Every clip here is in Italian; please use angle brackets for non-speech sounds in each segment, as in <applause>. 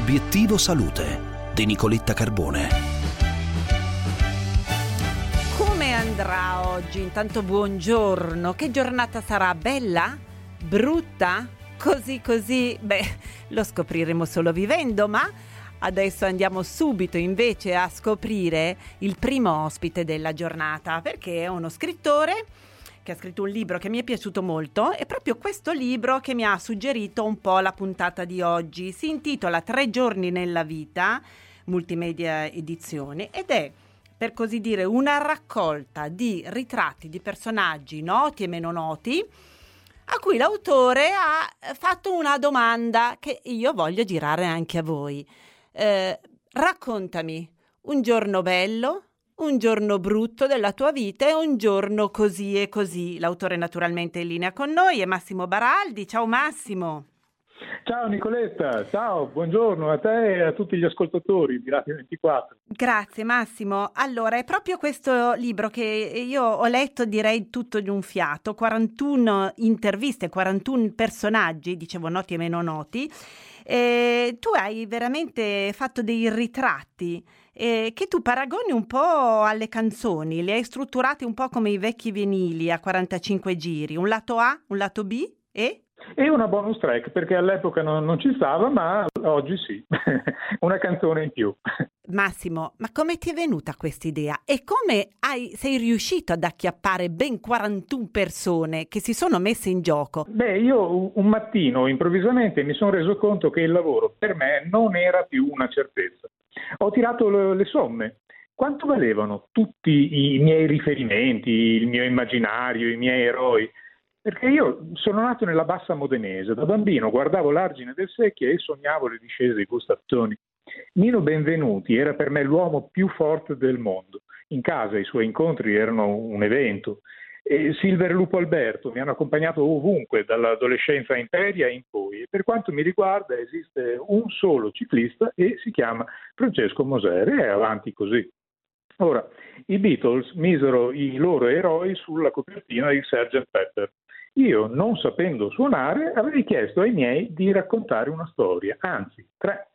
Obiettivo Salute di Nicoletta Carbone. Come andrà oggi? Intanto buongiorno. Che giornata sarà? Bella? Brutta? Così così? Beh, lo scopriremo solo vivendo, ma adesso andiamo subito invece a scoprire il primo ospite della giornata, perché è uno scrittore che ha scritto un libro che mi è piaciuto molto, è proprio questo libro che mi ha suggerito un po' la puntata di oggi. Si intitola Tre giorni nella vita, multimedia edizione, ed è per così dire una raccolta di ritratti di personaggi noti e meno noti a cui l'autore ha fatto una domanda che io voglio girare anche a voi. Eh, raccontami un giorno bello, un giorno brutto della tua vita e un giorno così e così. L'autore naturalmente è in linea con noi è Massimo Baraldi. Ciao Massimo. Ciao Nicoletta, ciao, buongiorno a te e a tutti gli ascoltatori di Radio 24. Grazie Massimo. Allora, è proprio questo libro che io ho letto, direi tutto di un fiato, 41 interviste, 41 personaggi, dicevo noti e meno noti. E tu hai veramente fatto dei ritratti eh, che tu paragoni un po' alle canzoni, li hai strutturati un po' come i vecchi vinili a 45 giri, un lato A, un lato B e? E una bonus track perché all'epoca non, non ci stava, ma oggi sì, <laughs> una canzone in più. Massimo, ma come ti è venuta questa idea e come hai, sei riuscito ad acchiappare ben 41 persone che si sono messe in gioco? Beh, io un mattino improvvisamente mi sono reso conto che il lavoro per me non era più una certezza. Ho tirato le, le somme. Quanto valevano tutti i miei riferimenti, il mio immaginario, i miei eroi? Perché io sono nato nella bassa modenese, da bambino guardavo l'argine del Secchia e sognavo le discese di Gustazzoni. Nino Benvenuti era per me l'uomo più forte del mondo. In casa i suoi incontri erano un evento. Silver Lupo Alberto mi hanno accompagnato ovunque, dall'adolescenza imperia in poi. Per quanto mi riguarda esiste un solo ciclista e si chiama Francesco Moser e è avanti così. Ora, i Beatles misero i loro eroi sulla copertina di Sgt. Pepper. Io, non sapendo suonare, avrei chiesto ai miei di raccontare una storia, anzi tre.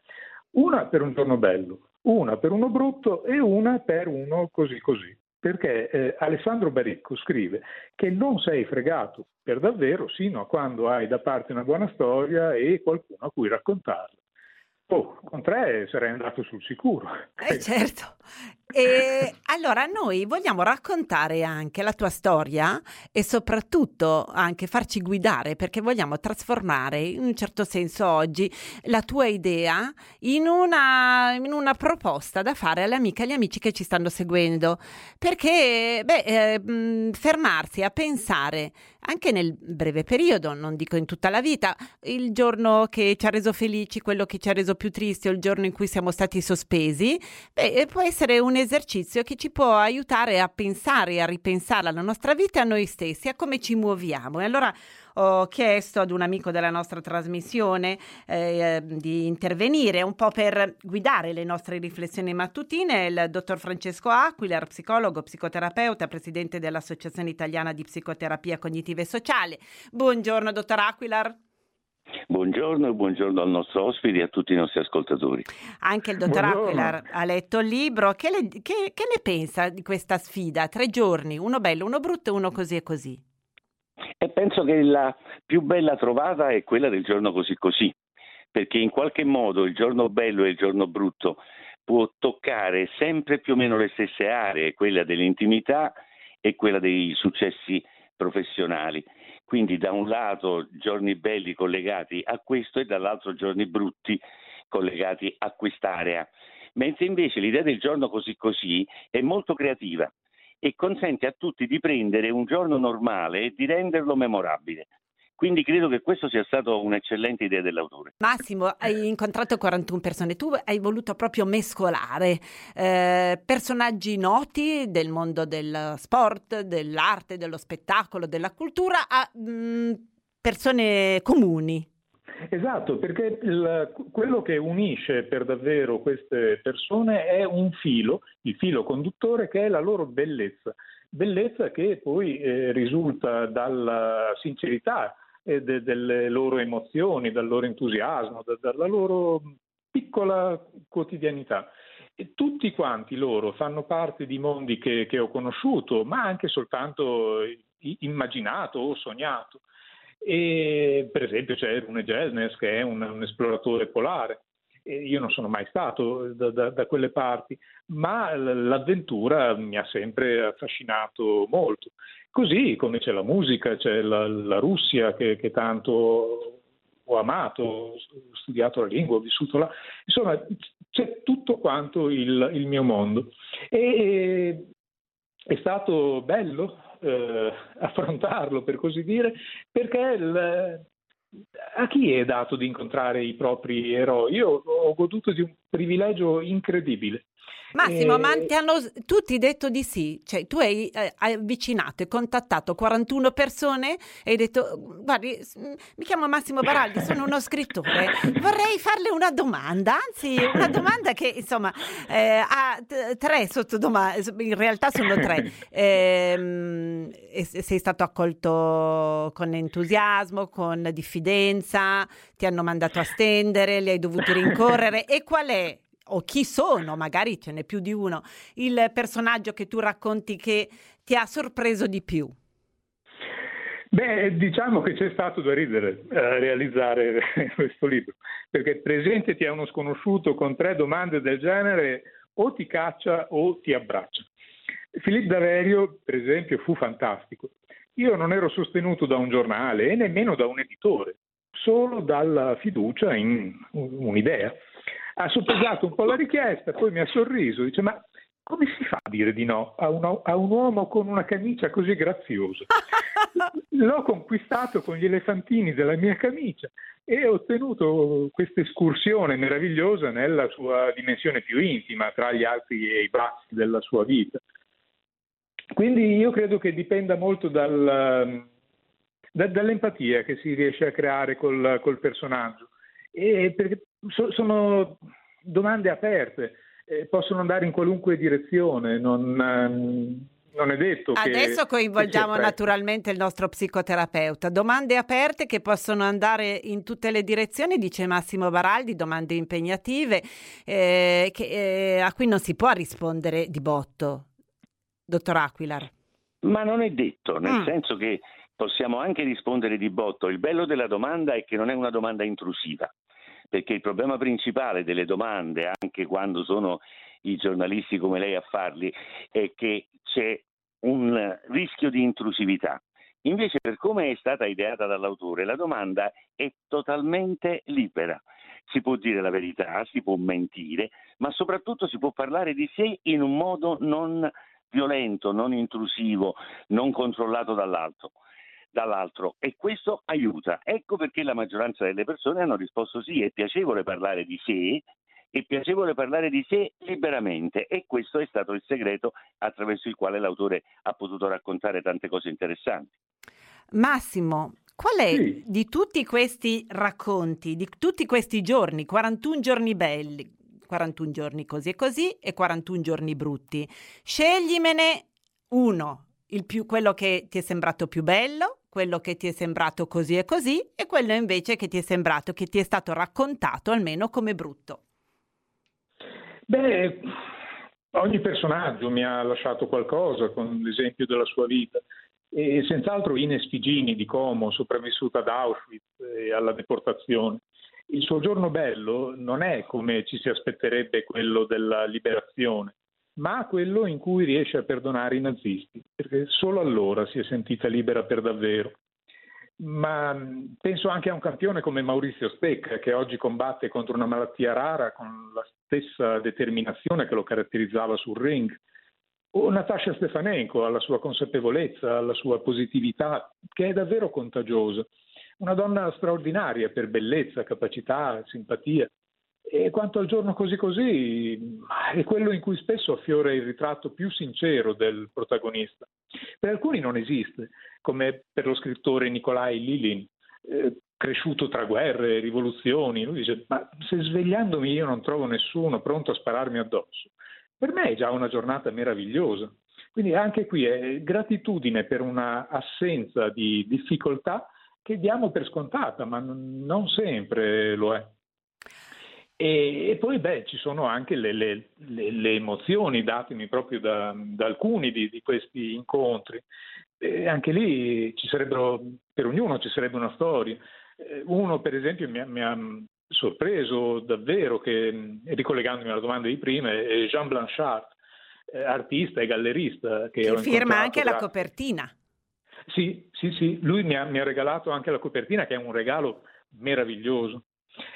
Una per un giorno bello, una per uno brutto e una per uno così così perché eh, Alessandro Baricco scrive che non sei fregato per davvero sino a quando hai da parte una buona storia e qualcuno a cui raccontarla. Oh, con tre sarei andato sul sicuro. Eh certo. E allora noi vogliamo raccontare anche la tua storia e soprattutto anche farci guidare perché vogliamo trasformare in un certo senso oggi la tua idea in una, in una proposta da fare alle amiche e agli amici che ci stanno seguendo. Perché beh, eh, fermarsi a pensare anche nel breve periodo, non dico in tutta la vita, il giorno che ci ha reso felici, quello che ci ha reso più tristi o il giorno in cui siamo stati sospesi, beh, può essere un esercizio che ci può aiutare a pensare, a ripensare alla nostra vita e a noi stessi, a come ci muoviamo. E allora ho chiesto ad un amico della nostra trasmissione eh, di intervenire un po' per guidare le nostre riflessioni mattutine, il dottor Francesco Aquilar, psicologo, psicoterapeuta, presidente dell'Associazione Italiana di Psicoterapia Cognitiva e Sociale. Buongiorno, dottor Aquilar. Buongiorno e buongiorno al nostro ospite e a tutti i nostri ascoltatori. Anche il dottor buongiorno. Aquilar ha letto il libro. Che, le, che, che ne pensa di questa sfida? Tre giorni, uno bello, uno brutto e uno così e così. E penso che la più bella trovata è quella del giorno così così, perché in qualche modo il giorno bello e il giorno brutto può toccare sempre più o meno le stesse aree, quella dell'intimità e quella dei successi professionali. Quindi da un lato giorni belli collegati a questo e dall'altro giorni brutti collegati a quest'area. Mentre invece l'idea del giorno così così è molto creativa e consente a tutti di prendere un giorno normale e di renderlo memorabile. Quindi credo che questo sia stato un'eccellente idea dell'autore. Massimo, hai incontrato 41 persone, tu hai voluto proprio mescolare eh, personaggi noti del mondo del sport, dell'arte, dello spettacolo, della cultura a mh, mm, persone comuni. Esatto, perché il, quello che unisce per davvero queste persone è un filo, il filo conduttore che è la loro bellezza, bellezza che poi eh, risulta dalla sincerità eh, de, delle loro emozioni, dal loro entusiasmo, da, dalla loro piccola quotidianità. E tutti quanti loro fanno parte di mondi che, che ho conosciuto, ma anche soltanto immaginato o sognato. E, per esempio c'è Rune Gelsnes che è un, un esploratore polare. E io non sono mai stato da, da, da, quelle parti, ma l'avventura mi ha sempre affascinato molto. Così come c'è la musica, c'è la, la Russia che, che tanto ho amato, ho studiato la lingua, ho vissuto là, insomma c'è tutto quanto il, il mio mondo. E è stato bello eh, affrontarlo, per così dire, perché il, a chi è dato di incontrare i propri eroi? Io ho goduto di un privilegio incredibile. Massimo, e... ma ti hanno tutti detto di sì, cioè tu hai eh, avvicinato e contattato 41 persone e hai detto guardi, mi chiamo Massimo Baraldi, sono uno scrittore, vorrei farle una domanda, anzi una domanda che insomma eh, ha t- tre sottodomande, in realtà sono tre. <laughs> Eh, sei stato accolto con entusiasmo, con diffidenza, ti hanno mandato a stendere, li hai dovuti rincorrere e qual è o chi sono, magari ce n'è più di uno, il personaggio che tu racconti che ti ha sorpreso di più? Beh, diciamo che c'è stato da ridere a realizzare <laughs> questo libro, perché presentati a uno sconosciuto con tre domande del genere o ti caccia o ti abbraccia. Filippo Daverio, per esempio, fu fantastico. Io non ero sostenuto da un giornale e nemmeno da un editore, solo dalla fiducia in un'idea ha soppesato un po' la richiesta, poi mi ha sorriso, dice ma come si fa a dire di no a, uno, a un uomo con una camicia così graziosa? <laughs> L'ho conquistato con gli elefantini della mia camicia e ho ottenuto questa escursione meravigliosa nella sua dimensione più intima, tra gli alti e i bassi della sua vita. Quindi io credo che dipenda molto dal, da, dall'empatia che si riesce a creare col, col personaggio. E perché so, sono domande aperte, eh, possono andare in qualunque direzione, non, ehm, non è detto che... Adesso coinvolgiamo naturalmente il nostro psicoterapeuta. Domande aperte che possono andare in tutte le direzioni, dice Massimo Baraldi, domande impegnative eh, che, eh, a cui non si può rispondere di botto. Dottor Aquilar. Ma non è detto, nel mm. senso che possiamo anche rispondere di botto. Il bello della domanda è che non è una domanda intrusiva perché il problema principale delle domande, anche quando sono i giornalisti come lei a farli, è che c'è un rischio di intrusività. Invece, per come è stata ideata dall'autore, la domanda è totalmente libera. Si può dire la verità, si può mentire, ma soprattutto si può parlare di sé in un modo non violento, non intrusivo, non controllato dall'alto dall'altro e questo aiuta. Ecco perché la maggioranza delle persone hanno risposto sì, è piacevole parlare di sé, è piacevole parlare di sé liberamente e questo è stato il segreto attraverso il quale l'autore ha potuto raccontare tante cose interessanti. Massimo, qual è sì. di tutti questi racconti, di tutti questi giorni, 41 giorni belli, 41 giorni così e così e 41 giorni brutti, sceglimene uno, più, quello che ti è sembrato più bello, quello che ti è sembrato così e così e quello invece che ti è sembrato, che ti è stato raccontato almeno come brutto? Beh, ogni personaggio mi ha lasciato qualcosa con l'esempio della sua vita e senz'altro Ines Figini di Como, sopravvissuta ad Auschwitz e alla deportazione. Il suo giorno bello non è come ci si aspetterebbe quello della liberazione, ma quello in cui riesce a perdonare i nazisti, perché solo allora si è sentita libera per davvero. Ma penso anche a un campione come Maurizio Stecca, che oggi combatte contro una malattia rara con la stessa determinazione che lo caratterizzava sul ring, o Natasha Stefanenko alla sua consapevolezza, alla sua positività, che è davvero contagiosa. Una donna straordinaria per bellezza, capacità, simpatia. E quanto al giorno così così, è quello in cui spesso affiora il ritratto più sincero del protagonista. Per alcuni non esiste, come per lo scrittore Nikolai Lilin, eh, cresciuto tra guerre e rivoluzioni. Lui dice, ma se svegliandomi io non trovo nessuno pronto a spararmi addosso, per me è già una giornata meravigliosa. Quindi anche qui è gratitudine per una assenza di difficoltà che diamo per scontata, ma non sempre lo è. E, e poi beh, ci sono anche le, le, le, le emozioni datemi proprio da, da alcuni di, di, questi incontri. E anche lì ci sarebbero, per ognuno ci sarebbe una storia. Eh, uno, per esempio, mi ha, mi ha sorpreso davvero, che, ricollegandomi alla domanda di prima, è Jean Blanchard, eh, artista e gallerista. Che, che firma anche da... la copertina. Sì, sì, sì, lui mi ha, mi ha regalato anche la copertina, che è un regalo meraviglioso.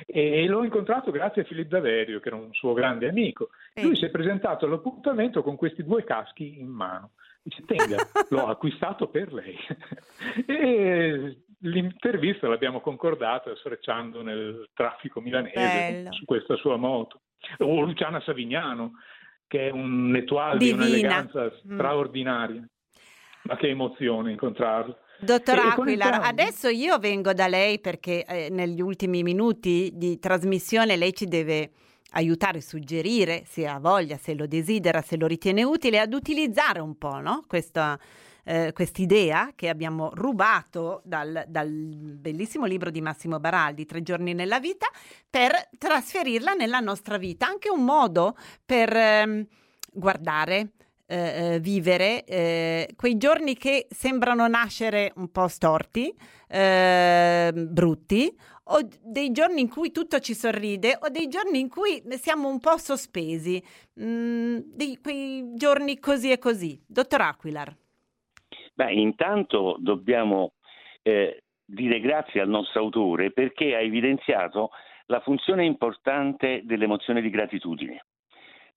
E, l'ho incontrato grazie a Filippo Daverio, che era un suo grande amico. Lui si è presentato all'appuntamento con questi due caschi in mano. Dice, tenga, <laughs> l'ho acquistato per lei. <laughs> e l'intervista l'abbiamo concordata sfrecciando nel traffico milanese Bello. su questa sua moto. O Luciana Savignano, che è un etuale di un'eleganza mm. straordinaria. Ma che emozione incontrarlo. Dottor Aquilar, adesso io vengo da lei perché eh, negli ultimi minuti di trasmissione lei ci deve aiutare, suggerire, se ha voglia, se lo desidera, se lo ritiene utile, ad utilizzare un po' no? questa eh, quest'idea che abbiamo rubato dal, dal, bellissimo libro di Massimo Baraldi, Tre giorni nella vita, per trasferirla nella nostra vita. Anche un modo per ehm, guardare, eh, eh, vivere eh, quei giorni che sembrano nascere un po' storti, eh, brutti, o dei giorni in cui tutto ci sorride, o dei giorni in cui siamo un po' sospesi, mm, dei, quei giorni così e così. Dottor Aquilar. Beh, intanto dobbiamo eh, dire grazie al nostro autore perché ha evidenziato la funzione importante dell'emozione di gratitudine.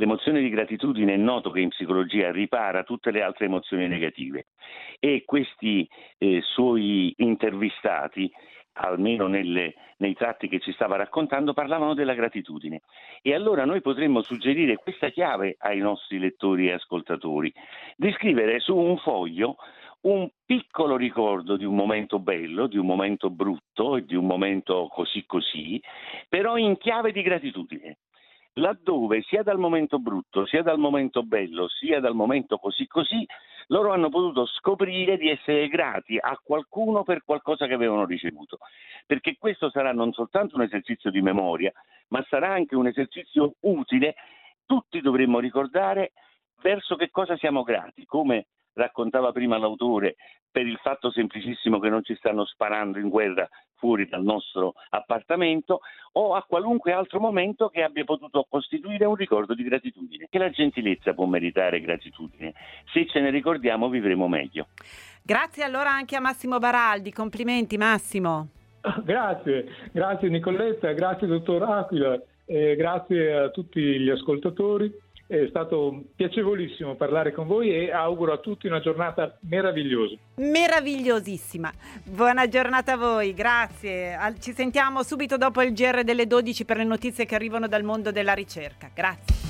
L'emozione di gratitudine è noto che in psicologia ripara tutte le altre emozioni negative e questi eh, suoi intervistati, almeno nelle, nei tratti che ci stava raccontando, parlavano della gratitudine. E allora noi potremmo suggerire questa chiave ai nostri lettori e ascoltatori, di scrivere su un foglio un piccolo ricordo di un momento bello, di un momento brutto e di un momento così così, però in chiave di gratitudine laddove sia dal momento brutto, sia dal momento bello, sia dal momento così così, loro hanno potuto scoprire di essere grati a qualcuno per qualcosa che avevano ricevuto. Perché questo sarà non soltanto un esercizio di memoria, ma sarà anche un esercizio utile. Tutti dovremmo ricordare verso che cosa siamo grati, come raccontava prima l'autore, per il fatto semplicissimo che non ci stanno sparando in guerra fuori dal nostro appartamento o a qualunque altro momento che abbia potuto costituire un ricordo di gratitudine. Che la gentilezza può meritare gratitudine. Se ce ne ricordiamo vivremo meglio. Grazie allora anche a Massimo Baraldi, complimenti Massimo. <laughs> Grazie, grazie Nicoletta, grazie dottor Aquila, eh, grazie a tutti gli ascoltatori. È stato piacevolissimo parlare con voi e auguro a tutti una giornata meravigliosa. Meravigliosissima. Buona giornata a voi, grazie. Ci sentiamo subito dopo il GR delle 12 per le notizie che arrivano dal mondo della ricerca. Grazie.